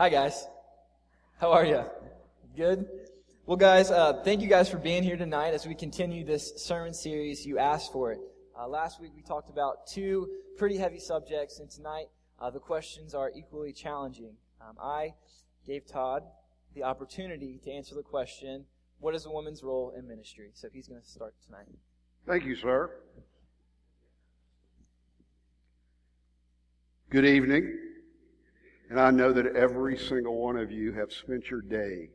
Hi, guys. How are you? Good? Well, guys, uh, thank you guys for being here tonight as we continue this sermon series. You asked for it. Uh, last week we talked about two pretty heavy subjects, and tonight uh, the questions are equally challenging. Um, I gave Todd the opportunity to answer the question, What is a woman's role in ministry? So he's going to start tonight. Thank you, sir. Good evening. And I know that every single one of you have spent your day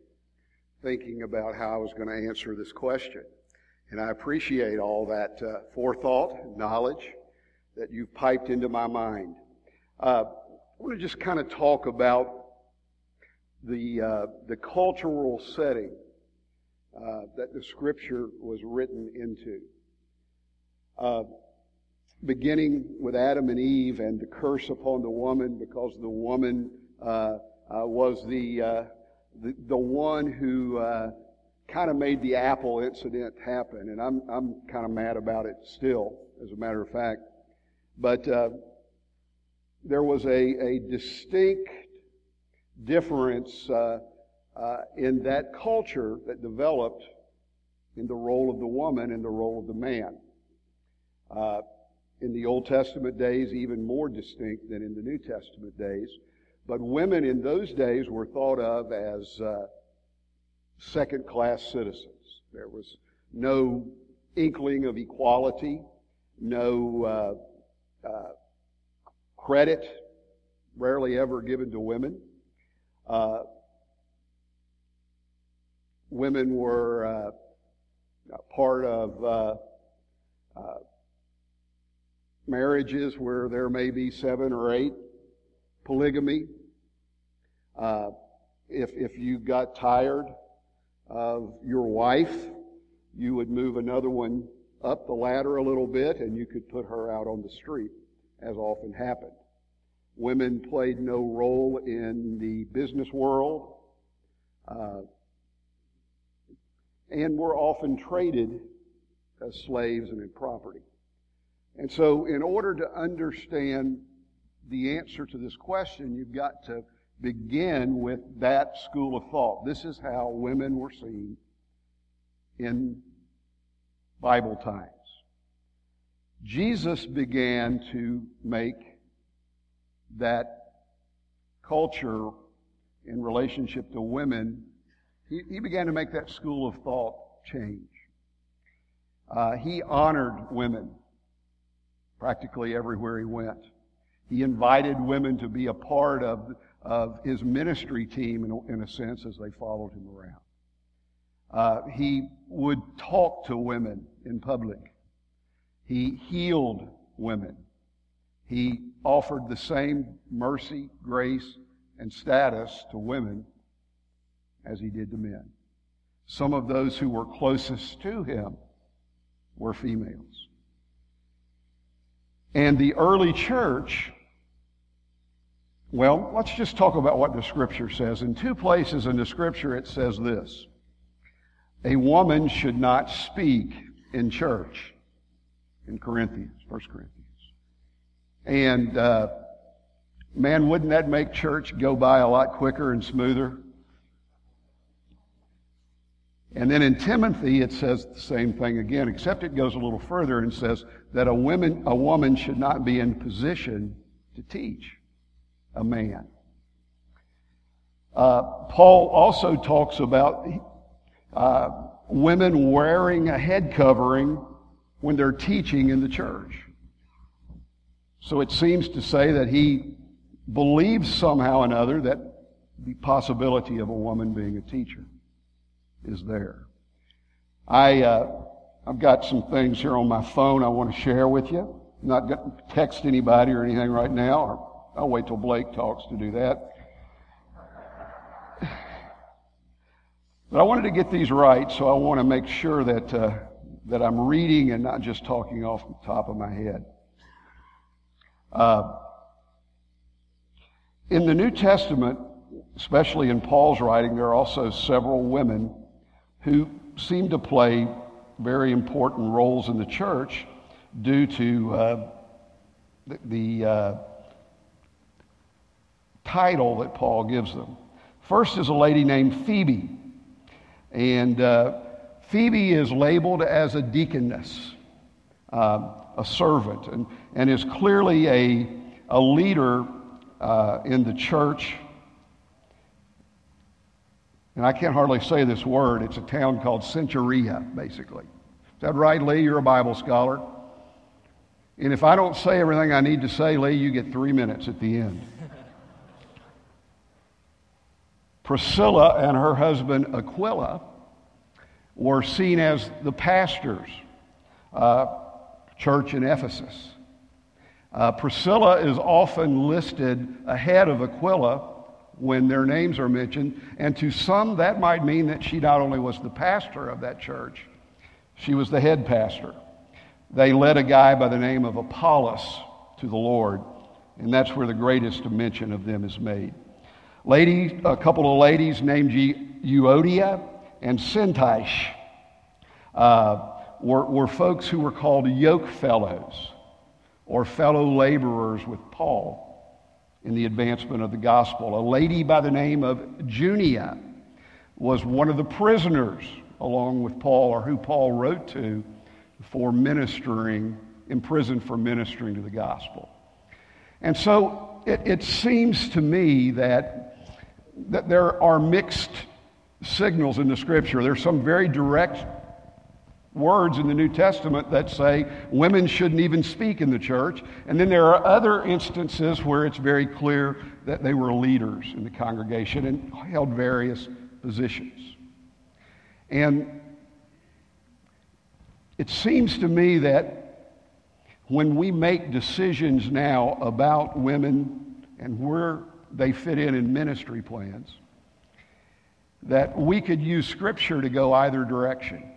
thinking about how I was going to answer this question. And I appreciate all that uh, forethought knowledge that you've piped into my mind. Uh, I want to just kind of talk about the, uh, the cultural setting uh, that the scripture was written into. Beginning with Adam and Eve and the curse upon the woman because the woman uh, uh, was the, uh, the, the one who uh, kind of made the apple incident happen, and I'm I'm kind of mad about it still, as a matter of fact. But uh, there was a a distinct difference uh, in that culture that developed in the role of the woman and the role of the man in the Old Testament days even more distinct than in the New Testament days. But women in those days were thought of as uh, second class citizens. There was no inkling of equality, no uh, uh, credit, rarely ever given to women. Uh, women were uh, part of uh, marriages where there may be seven or eight, polygamy. Uh, if, if you got tired of your wife, you would move another one up the ladder a little bit and you could put her out on the street, as often happened. Women played no role in the business world uh, and were often traded as slaves and in property. And so, in order to understand the answer to this question, you've got to begin with that school of thought. This is how women were seen in Bible times. Jesus began to make that culture in relationship to women, he, he began to make that school of thought change. Uh, he honored women practically everywhere he went. He invited women to be a part of, of his ministry team, in a, in a sense, as they followed him around. Uh, he would talk to women in public. He healed women. He offered the same mercy, grace, and status to women as he did to men. Some of those who were closest to him were females. And the early church, well, let's just talk about what the scripture says. In two places in the scripture, it says this A woman should not speak in church, in Corinthians, 1 Corinthians. And, uh, man, wouldn't that make church go by a lot quicker and smoother? And then in Timothy, it says the same thing again, except it goes a little further and says that a woman, a woman should not be in position to teach a man. Uh, Paul also talks about uh, women wearing a head covering when they're teaching in the church. So it seems to say that he believes somehow or another that the possibility of a woman being a teacher is there. I, uh, I've got some things here on my phone I want to share with you. I'm not going to text anybody or anything right now, I'll wait till Blake talks to do that. But I wanted to get these right, so I want to make sure that, uh, that I'm reading and not just talking off the top of my head. Uh, in the New Testament, especially in Paul's writing, there are also several women who seem to play very important roles in the church due to uh, the, the uh, title that Paul gives them. First is a lady named Phoebe. And uh, Phoebe is labeled as a deaconess, uh, a servant, and, and is clearly a, a leader uh, in the church. And I can't hardly say this word. It's a town called Centuria, basically. Is that right, Lee? You're a Bible scholar. And if I don't say everything I need to say, Lee, you get three minutes at the end. Priscilla and her husband Aquila were seen as the pastors, uh, church in Ephesus. Uh, Priscilla is often listed ahead of Aquila when their names are mentioned, and to some that might mean that she not only was the pastor of that church, she was the head pastor. They led a guy by the name of Apollos to the Lord, and that's where the greatest mention of them is made. Lady, a couple of ladies named Euodia and Syntyche uh, were, were folks who were called yoke fellows or fellow laborers with Paul in the advancement of the gospel. A lady by the name of Junia was one of the prisoners along with Paul, or who Paul wrote to for ministering, imprisoned for ministering to the gospel. And so it, it seems to me that that there are mixed signals in the scripture. There's some very direct words in the New Testament that say women shouldn't even speak in the church. And then there are other instances where it's very clear that they were leaders in the congregation and held various positions. And it seems to me that when we make decisions now about women and where they fit in in ministry plans, that we could use Scripture to go either direction.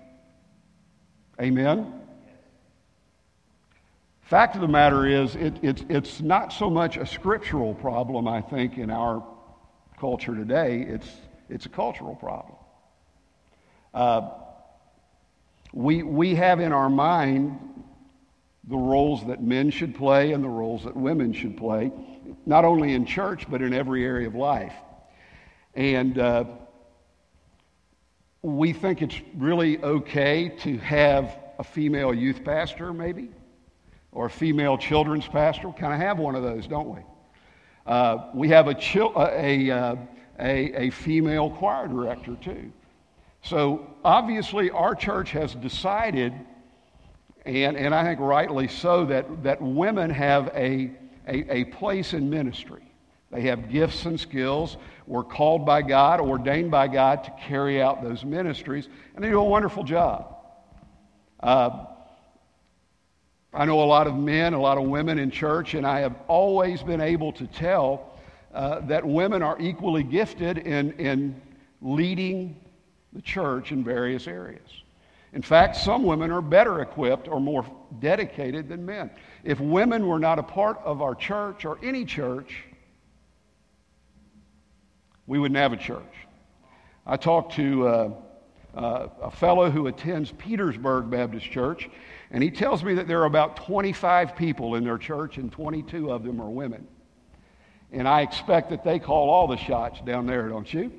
Amen? Fact of the matter is, it, it's, it's not so much a scriptural problem, I think, in our culture today. It's, it's a cultural problem. Uh, we, we have in our mind the roles that men should play and the roles that women should play not only in church, but in every area of life. And uh, we think it's really okay to have a female youth pastor, maybe, or a female children's pastor. We kind of have one of those, don't we? Uh, we have a, a, uh, a, a female choir director, too. So obviously, our church has decided, and, and I think rightly so, that, that women have a a, a place in ministry. They have gifts and skills, were called by God, ordained by God to carry out those ministries, and they do a wonderful job. Uh, I know a lot of men, a lot of women in church, and I have always been able to tell uh, that women are equally gifted in, in leading the church in various areas. In fact, some women are better equipped or more dedicated than men. If women were not a part of our church or any church, we wouldn't have a church. I talked to uh, uh, a fellow who attends Petersburg Baptist Church, and he tells me that there are about 25 people in their church, and 22 of them are women. And I expect that they call all the shots down there, don't you?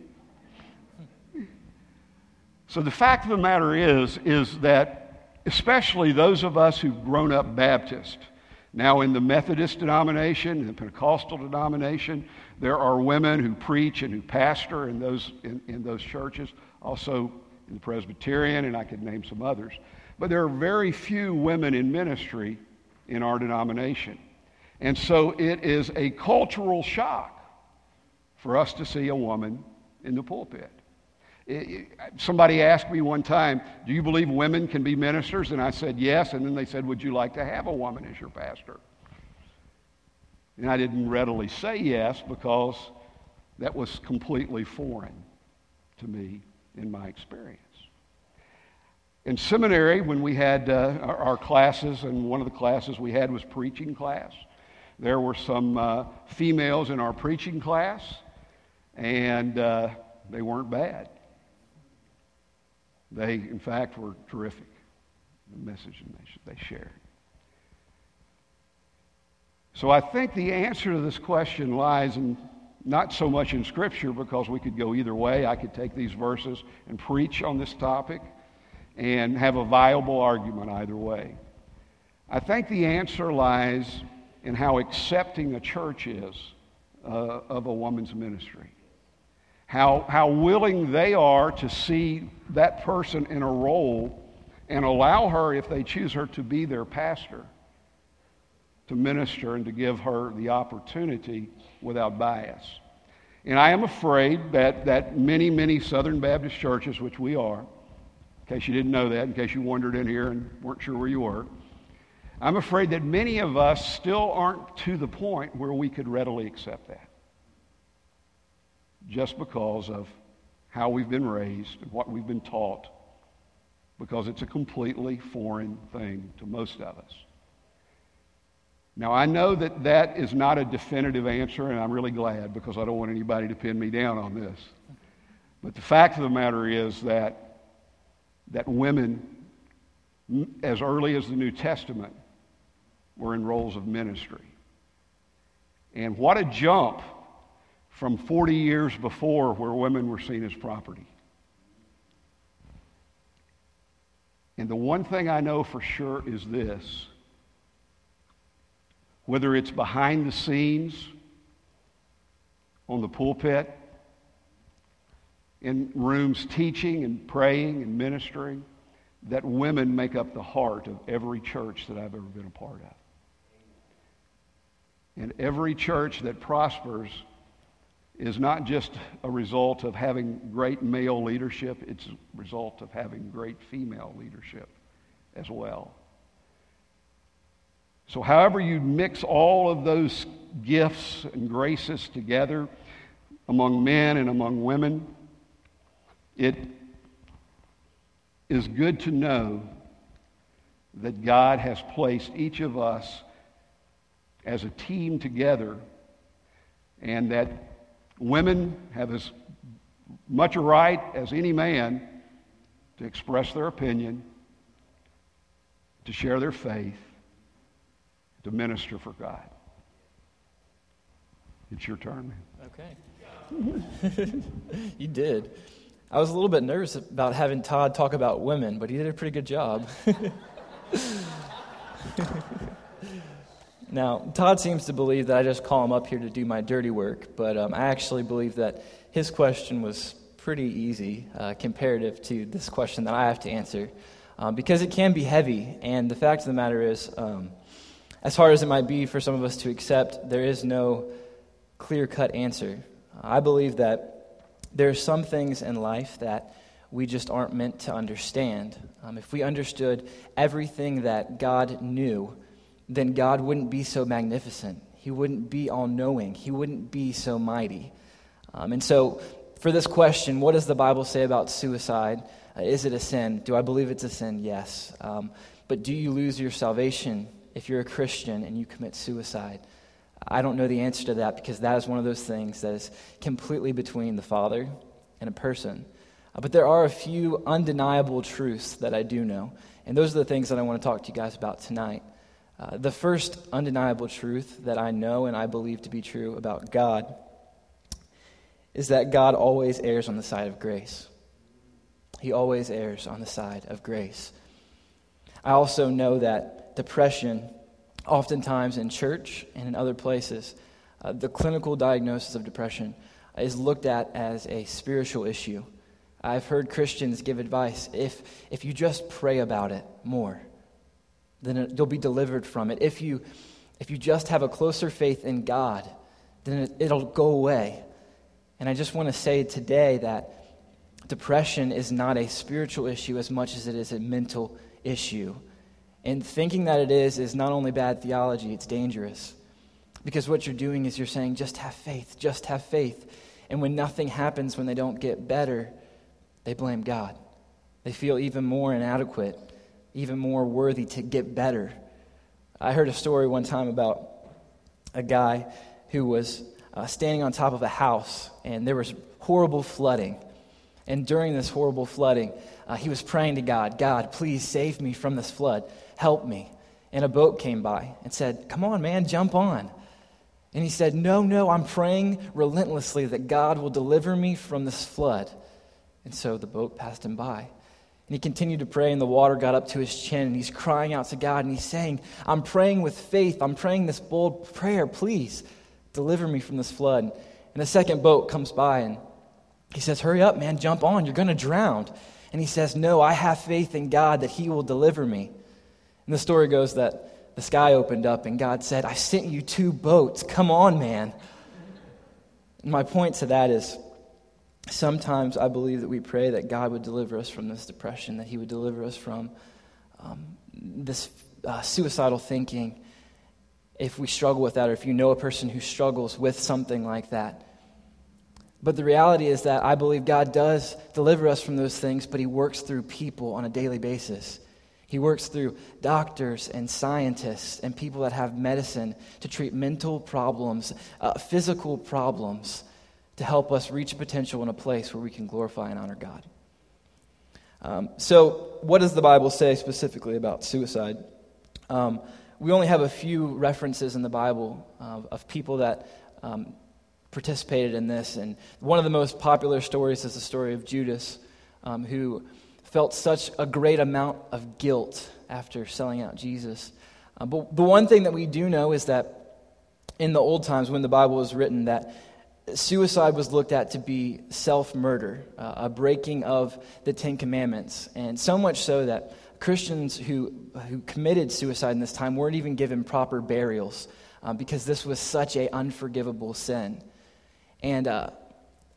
So the fact of the matter is, is that especially those of us who've grown up Baptist, now in the Methodist denomination, in the Pentecostal denomination, there are women who preach and who pastor in those, in, in those churches, also in the Presbyterian, and I could name some others. But there are very few women in ministry in our denomination. And so it is a cultural shock for us to see a woman in the pulpit somebody asked me one time, Do you believe women can be ministers? And I said, Yes. And then they said, Would you like to have a woman as your pastor? And I didn't readily say yes because that was completely foreign to me in my experience. In seminary, when we had uh, our, our, classes, and one of the classes we had was preaching class, there were some uh, females in our preaching class, and uh, they weren't bad. They, in fact, were terrific. The message they shared. So I think the answer to this question lies in not so much in Scripture because we could go either way. I could take these verses and preach on this topic and have a viable argument either way. I think the answer lies in how accepting a church is uh, of a woman's ministry. How, how willing they are to see that person in a role and allow her, if they choose her, to be their pastor, to minister and to give her the opportunity without bias. And I am afraid that, that many, many Southern Baptist churches, which we are, in case you didn't know that, in case you wandered in here and weren't sure where you were, I'm afraid that many of us still aren't to the point where we could readily accept that. Just because of how we've been raised and what we've been taught, because it's a completely foreign thing to most of us. Now, I know that that is not a definitive answer, and I'm really glad because I don't want anybody to pin me down on this. But the fact of the matter is that, that women, as early as the New Testament, were in roles of ministry. And what a jump from 40 years before where women were seen as property. And the one thing I know for sure is this whether it's behind the scenes, on the pulpit, in rooms teaching and praying and ministering, that women make up the heart of every church that I've ever been a part of. And every church that prospers is not just a result of having great male leadership, it's a result of having great female leadership as well. So, however, you mix all of those gifts and graces together among men and among women, it is good to know that God has placed each of us as a team together and that women have as much a right as any man to express their opinion, to share their faith, to minister for God. It's your turn, man. Okay. you did. I was a little bit nervous about having Todd talk about women, but he did a pretty good job. now, Todd seems to believe that I just call him up here to do my dirty work, but um, I actually believe that his question was pretty easy uh, comparative to this question that I have to answer um, because it can be heavy. And the fact of the matter is, um, as hard as it might be for some of us to accept, there is no clear cut answer. I believe that there are some things in life that we just aren't meant to understand. Um, if we understood everything that God knew, then God wouldn't be so magnificent. He wouldn't be all knowing. He wouldn't be so mighty. Um, and so, for this question, what does the Bible say about suicide? Uh, is it a sin? Do I believe it's a sin? Yes. Um, but do you lose your salvation if you're a Christian and you commit suicide? I don't know the answer to that because that is one of those things that is completely between the Father and a person. Uh, but there are a few undeniable truths that I do know, and those are the things that I want to talk to you guys about tonight. Uh, the first undeniable truth that I know and I believe to be true about God is that God always errs on the side of grace. He always errs on the side of grace. I also know that depression, oftentimes in church and in other places, uh, the clinical diagnosis of depression is looked at as a spiritual issue. I've heard Christians give advice if, if you just pray about it more, then you'll be delivered from it. If you, if you just have a closer faith in God, then it, it'll go away. And I just want to say today that depression is not a spiritual issue as much as it is a mental issue. And thinking that it is is not only bad theology, it's dangerous. Because what you're doing is you're saying, just have faith, just have faith. And when nothing happens, when they don't get better, they blame God. They feel even more inadequate, even more worthy to get better. I heard a story one time about a guy who was uh, standing on top of a house, and there was horrible flooding. And during this horrible flooding, uh, he was praying to God, God, please save me from this flood help me. And a boat came by and said, Come on, man, jump on. And he said, No, no, I'm praying relentlessly that God will deliver me from this flood. And so the boat passed him by. And he continued to pray, and the water got up to his chin, and he's crying out to God, and he's saying, I'm praying with faith. I'm praying this bold prayer. Please deliver me from this flood. And a second boat comes by, and he says, Hurry up, man, jump on. You're going to drown. And he says, No, I have faith in God that he will deliver me. And the story goes that the sky opened up, and God said, I sent you two boats. Come on, man. And my point to that is, sometimes I believe that we pray that God would deliver us from this depression, that He would deliver us from um, this uh, suicidal thinking. If we struggle with that, or if you know a person who struggles with something like that. But the reality is that I believe God does deliver us from those things, but He works through people on a daily basis. He works through doctors and scientists and people that have medicine to treat mental problems, uh, physical problems to help us reach potential in a place where we can glorify and honor God. Um, so, what does the Bible say specifically about suicide? Um, we only have a few references in the Bible of people that um, participated in this, and one of the most popular stories is the story of Judas, um, who felt such a great amount of guilt after selling out Jesus. Uh, but the one thing that we do know is that in the old times, when the Bible was written, that suicide was looked at to be self murder, uh, a breaking of the Ten Commandments. And so much so that Christians who, who committed suicide in this time weren't even given proper burials uh, because this was such a unforgivable sin. And uh,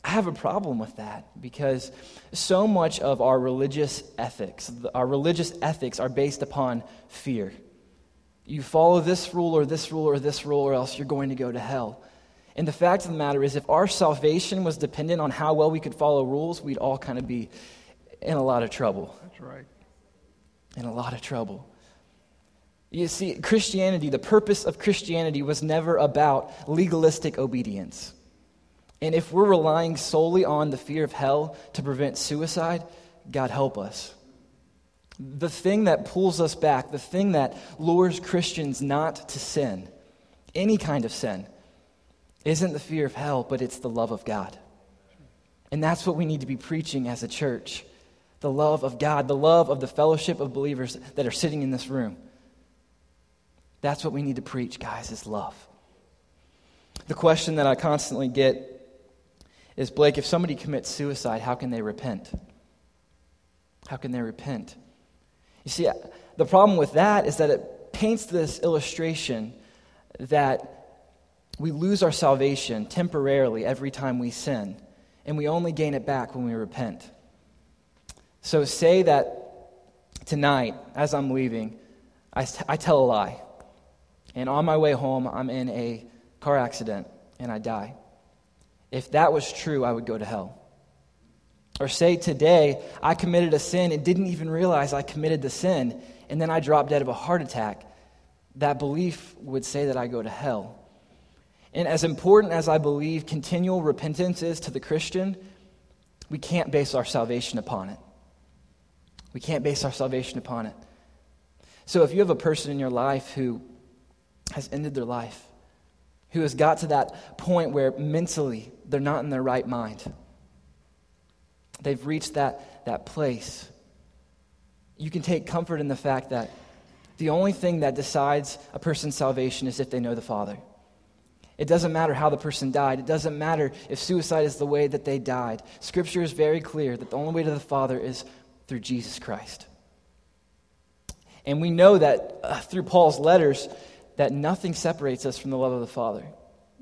I have a problem with that because so much of our religious ethics, our religious ethics are based upon fear. You follow this rule or this rule or this rule, or else you're going to go to hell. And the fact of the matter is, if our salvation was dependent on how well we could follow rules, we'd all kind of be in a lot of trouble. That's right. In a lot of trouble. You see, Christianity, the purpose of Christianity was never about legalistic obedience. And if we're relying solely on the fear of hell to prevent suicide, God help us. The thing that pulls us back, the thing that lures Christians not to sin, any kind of sin, isn't the fear of hell, but it's the love of God. And that's what we need to be preaching as a church the love of God, the love of the fellowship of believers that are sitting in this room. That's what we need to preach, guys, is love. The question that I constantly get is Blake, if somebody commits suicide, how can they repent? How can they repent? You see, the problem with that is that it paints this illustration that we lose our salvation temporarily every time we sin, and we only gain it back when we repent. So, say that tonight, as I'm leaving, I, I tell a lie, and on my way home, I'm in a car accident and I die. If that was true, I would go to hell. Or say today, I committed a sin and didn't even realize I committed the sin, and then I dropped dead of a heart attack. That belief would say that I go to hell. And as important as I believe continual repentance is to the Christian, we can't base our salvation upon it. We can't base our salvation upon it. So if you have a person in your life who has ended their life, who has got to that point where mentally they're not in their right mind, they've reached that, that place, you can take comfort in the fact that the only thing that decides a person's salvation is if they know the Father. It doesn't matter how the person died. It doesn't matter if suicide is the way that they died. Scripture is very clear that the only way to the Father is through Jesus Christ. And we know that uh, through Paul's letters that nothing separates us from the love of the Father,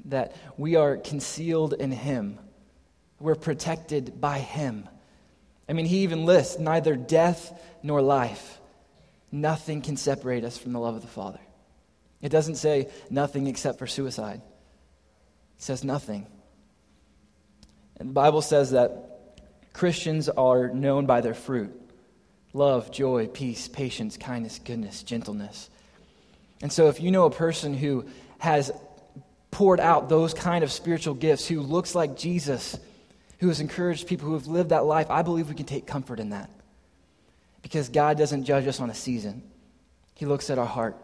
that we are concealed in Him, we're protected by Him. I mean, he even lists neither death nor life. Nothing can separate us from the love of the Father. It doesn't say nothing except for suicide. Says nothing. And the Bible says that Christians are known by their fruit love, joy, peace, patience, kindness, goodness, gentleness. And so, if you know a person who has poured out those kind of spiritual gifts, who looks like Jesus, who has encouraged people who have lived that life, I believe we can take comfort in that. Because God doesn't judge us on a season, He looks at our heart.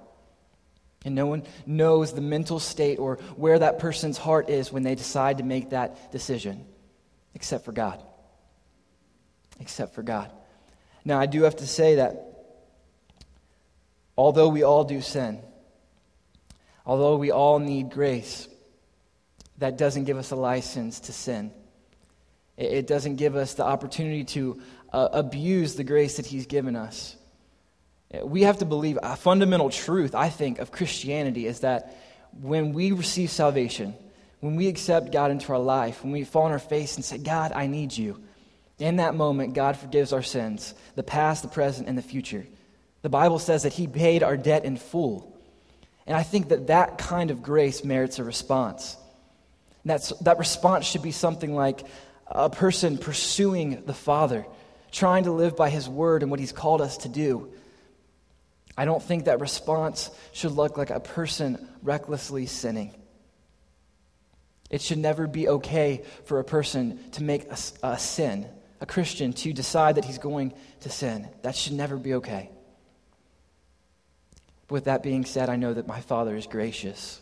And no one knows the mental state or where that person's heart is when they decide to make that decision, except for God. Except for God. Now, I do have to say that although we all do sin, although we all need grace, that doesn't give us a license to sin. It doesn't give us the opportunity to uh, abuse the grace that He's given us. We have to believe a fundamental truth, I think, of Christianity is that when we receive salvation, when we accept God into our life, when we fall on our face and say, God, I need you, in that moment, God forgives our sins, the past, the present, and the future. The Bible says that He paid our debt in full. And I think that that kind of grace merits a response. That's, that response should be something like a person pursuing the Father, trying to live by His word and what He's called us to do. I don't think that response should look like a person recklessly sinning. It should never be okay for a person to make a, a, sin, a Christian to decide that he's going to sin. That should never be okay. With that being said, I know that my Father is gracious.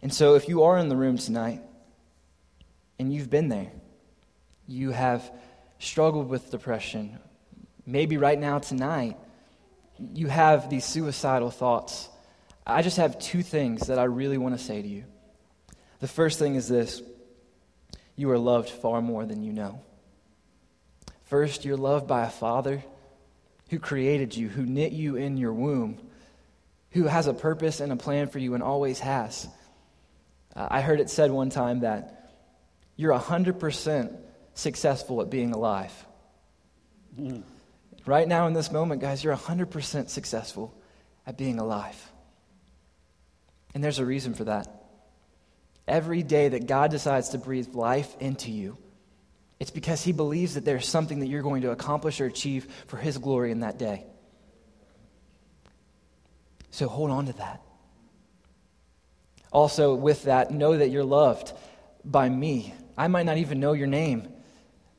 And so, if you are in the room tonight and you've been there, you have struggled with depression, maybe right now tonight, you have these suicidal thoughts. I just have two things that I really want to say to you. The first thing is this you are loved far more than you know. First, you're loved by a father who created you, who knit you in your womb, who has a purpose and a plan for you and always has. Uh, I heard it said one time that you're 100% successful at being alive. Mm. Right now, in this moment, guys, you're 100% successful at being alive. And there's a reason for that. Every day that God decides to breathe life into you, it's because He believes that there's something that you're going to accomplish or achieve for His glory in that day. So hold on to that. Also, with that, know that you're loved by me. I might not even know your name,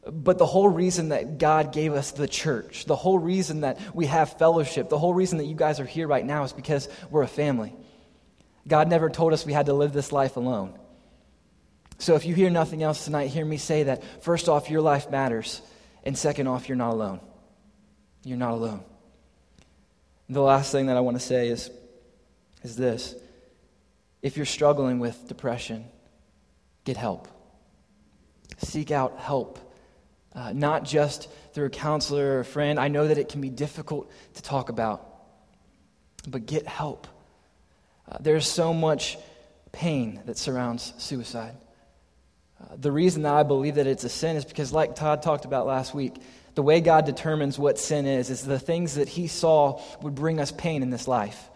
but the whole reason that God gave us the church, the whole reason that we have fellowship, the whole reason that you guys are here right now is because we're a family. God never told us we had to live this life alone. So if you hear nothing else tonight, hear me say that first off, your life matters, and second off, you're not alone. You're not alone. The last thing that I want to say is, is this if you're struggling with depression, get help. Seek out help. Uh, not just through a counselor or a friend. I know that it can be difficult to talk about, but get help. Uh, there's so much pain that surrounds suicide. Uh, the reason that I believe that it's a sin is because, like Todd talked about last week, the way God determines what sin is, is the things that He saw would bring us pain in this life.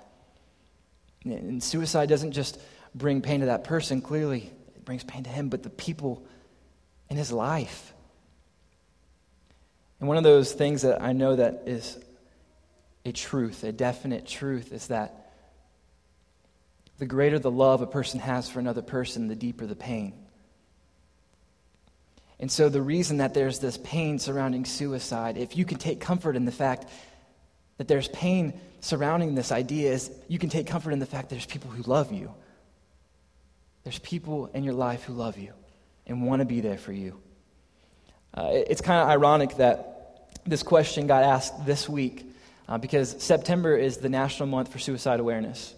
And suicide doesn't just bring pain to that person, clearly, it brings pain to him, but the people in his life. And one of those things that I know that is a truth, a definite truth, is that the greater the love a person has for another person, the deeper the pain. And so, the reason that there's this pain surrounding suicide, if you can take comfort in the fact that there's pain surrounding this idea, is you can take comfort in the fact there's people who love you. There's people in your life who love you and want to be there for you. Uh, it's kind of ironic that this question got asked this week uh, because September is the National Month for Suicide Awareness.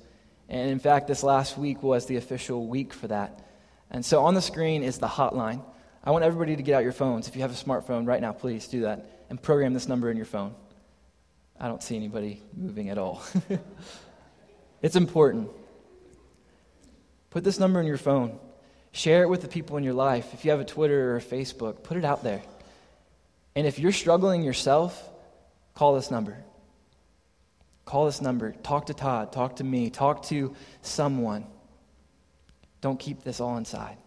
And in fact, this last week was the official week for that. And so on the screen is the hotline. I want everybody to get out your phones. If you have a smartphone right now, please do that and program this number in your phone. I don't see anybody moving at all. it's important. Put this number in your phone. Share it with the people in your life. If you have a Twitter or a Facebook, put it out there. And if you're struggling yourself, call this number. Call this number. Talk to Todd. Talk to me. Talk to someone. Don't keep this all inside.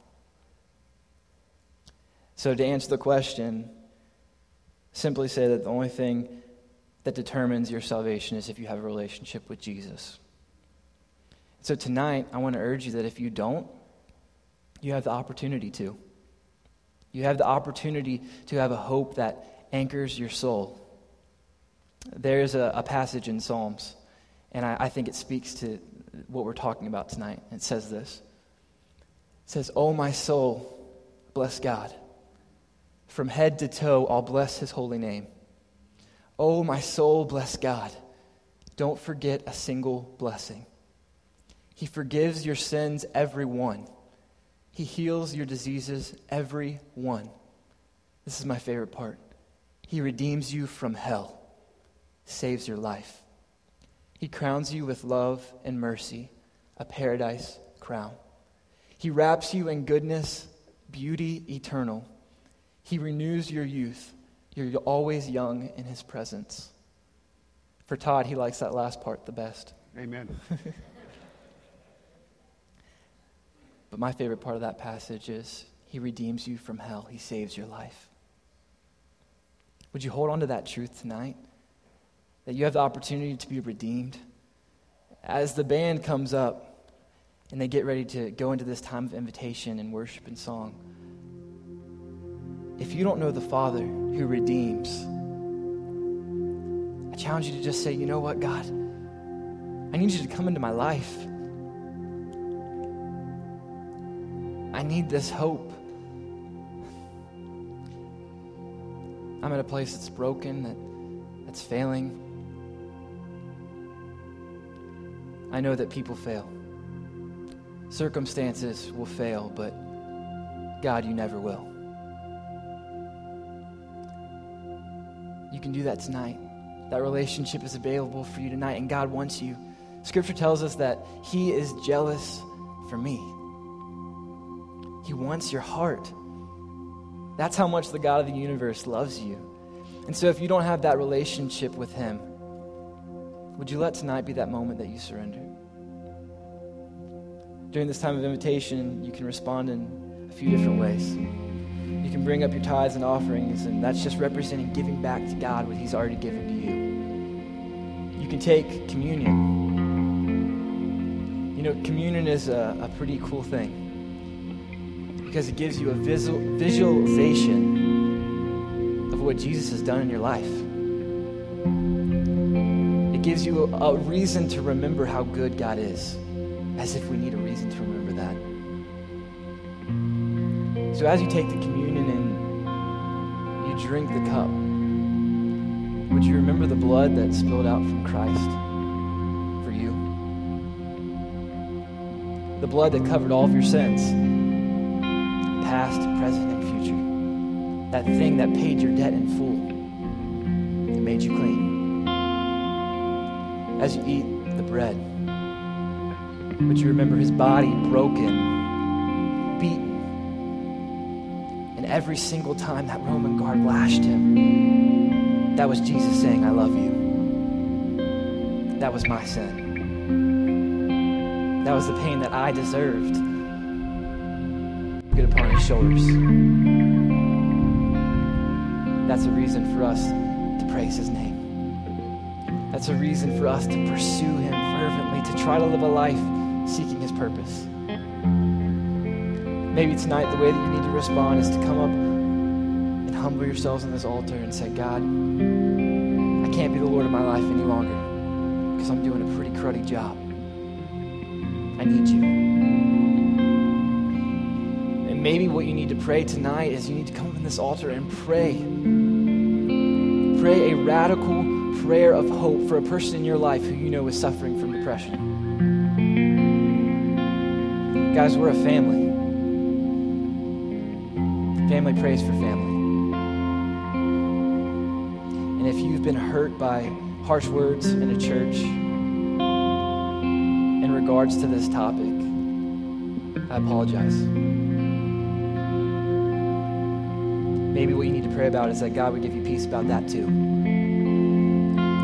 So, to answer the question, simply say that the only thing that determines your salvation is if you have a relationship with Jesus. So, tonight, I want to urge you that if you don't, you have the opportunity to. You have the opportunity to have a hope that anchors your soul. There's a, a passage in Psalms, And I, I think it speaks to what we're talking about tonight. It says this It says, Oh, my soul, bless God. From head to toe, I'll bless his holy name. Oh, my soul, bless God. Don't forget a single blessing. He forgives your sins, every one. He heals your diseases, every one. This is my favorite part. He redeems you from hell, saves your life. He crowns you with love and mercy, a paradise crown. He wraps you in goodness, beauty eternal. He renews your youth. You're always young in his presence. For Todd, he likes that last part the best. Amen. but my favorite part of that passage is he redeems you from hell, he saves your life. Would you hold on to that truth tonight? That you have the opportunity to be redeemed? As the band comes up and they get ready to go into this time of invitation and worship and song, if you don't know the Father who redeems, I challenge you to just say, you know what, God? I need you to come into my life. I need this hope. I'm at a place that's broken, that, that's failing. I know that people fail. Circumstances will fail, but God, you never will. You can do that tonight. That relationship is available for you tonight, and God wants you. Scripture tells us that He is jealous for me. He wants your heart. That's how much the God of the universe loves you. And so, if you don't have that relationship with Him, would you let tonight be that moment that you surrender? During this time of invitation, you can respond in a few different ways. You can bring up your tithes and offerings, and that's just representing giving back to God what He's already given to you. You can take communion. You know, communion is a, a pretty cool thing because it gives you a visual, visualization of what Jesus has done in your life. It gives you a, a reason to remember how good God is, as if we need a reason to remember that. So as you take the communion and you drink the cup, would you remember the blood that spilled out from Christ for you? The blood that covered all of your sins, past, present, and future. That thing that paid your debt in full and made you clean. As you eat the bread, would you remember his body broken, beaten, and every single time that Roman guard lashed him, that was Jesus saying, I love you. That was my sin. That was the pain that I deserved. Upon his shoulders. That's a reason for us to praise his name. That's a reason for us to pursue him fervently, to try to live a life seeking his purpose. Maybe tonight, the way that you need to respond is to come up and humble yourselves on this altar and say, God, I can't be the Lord of my life any longer because I'm doing a pretty cruddy job. I need you. And maybe what you need to pray tonight is you need to come on this altar and pray. Pray a radical prayer of hope for a person in your life who you know is suffering from depression. Guys, we're a family. Family prays for family. And if you've been hurt by harsh words in a church in regards to this topic, I apologize. Maybe what you need to pray about is that God would give you peace about that too.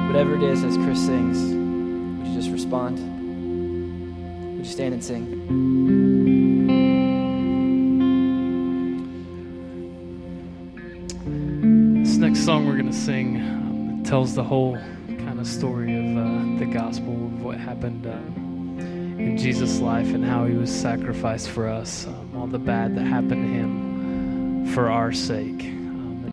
Whatever it is, as Chris sings, would you just respond? Would you stand and sing? This next song we're going to sing um, tells the whole kind of story of uh, the gospel of what happened um, in Jesus' life and how he was sacrificed for us, um, all the bad that happened to him for our sake.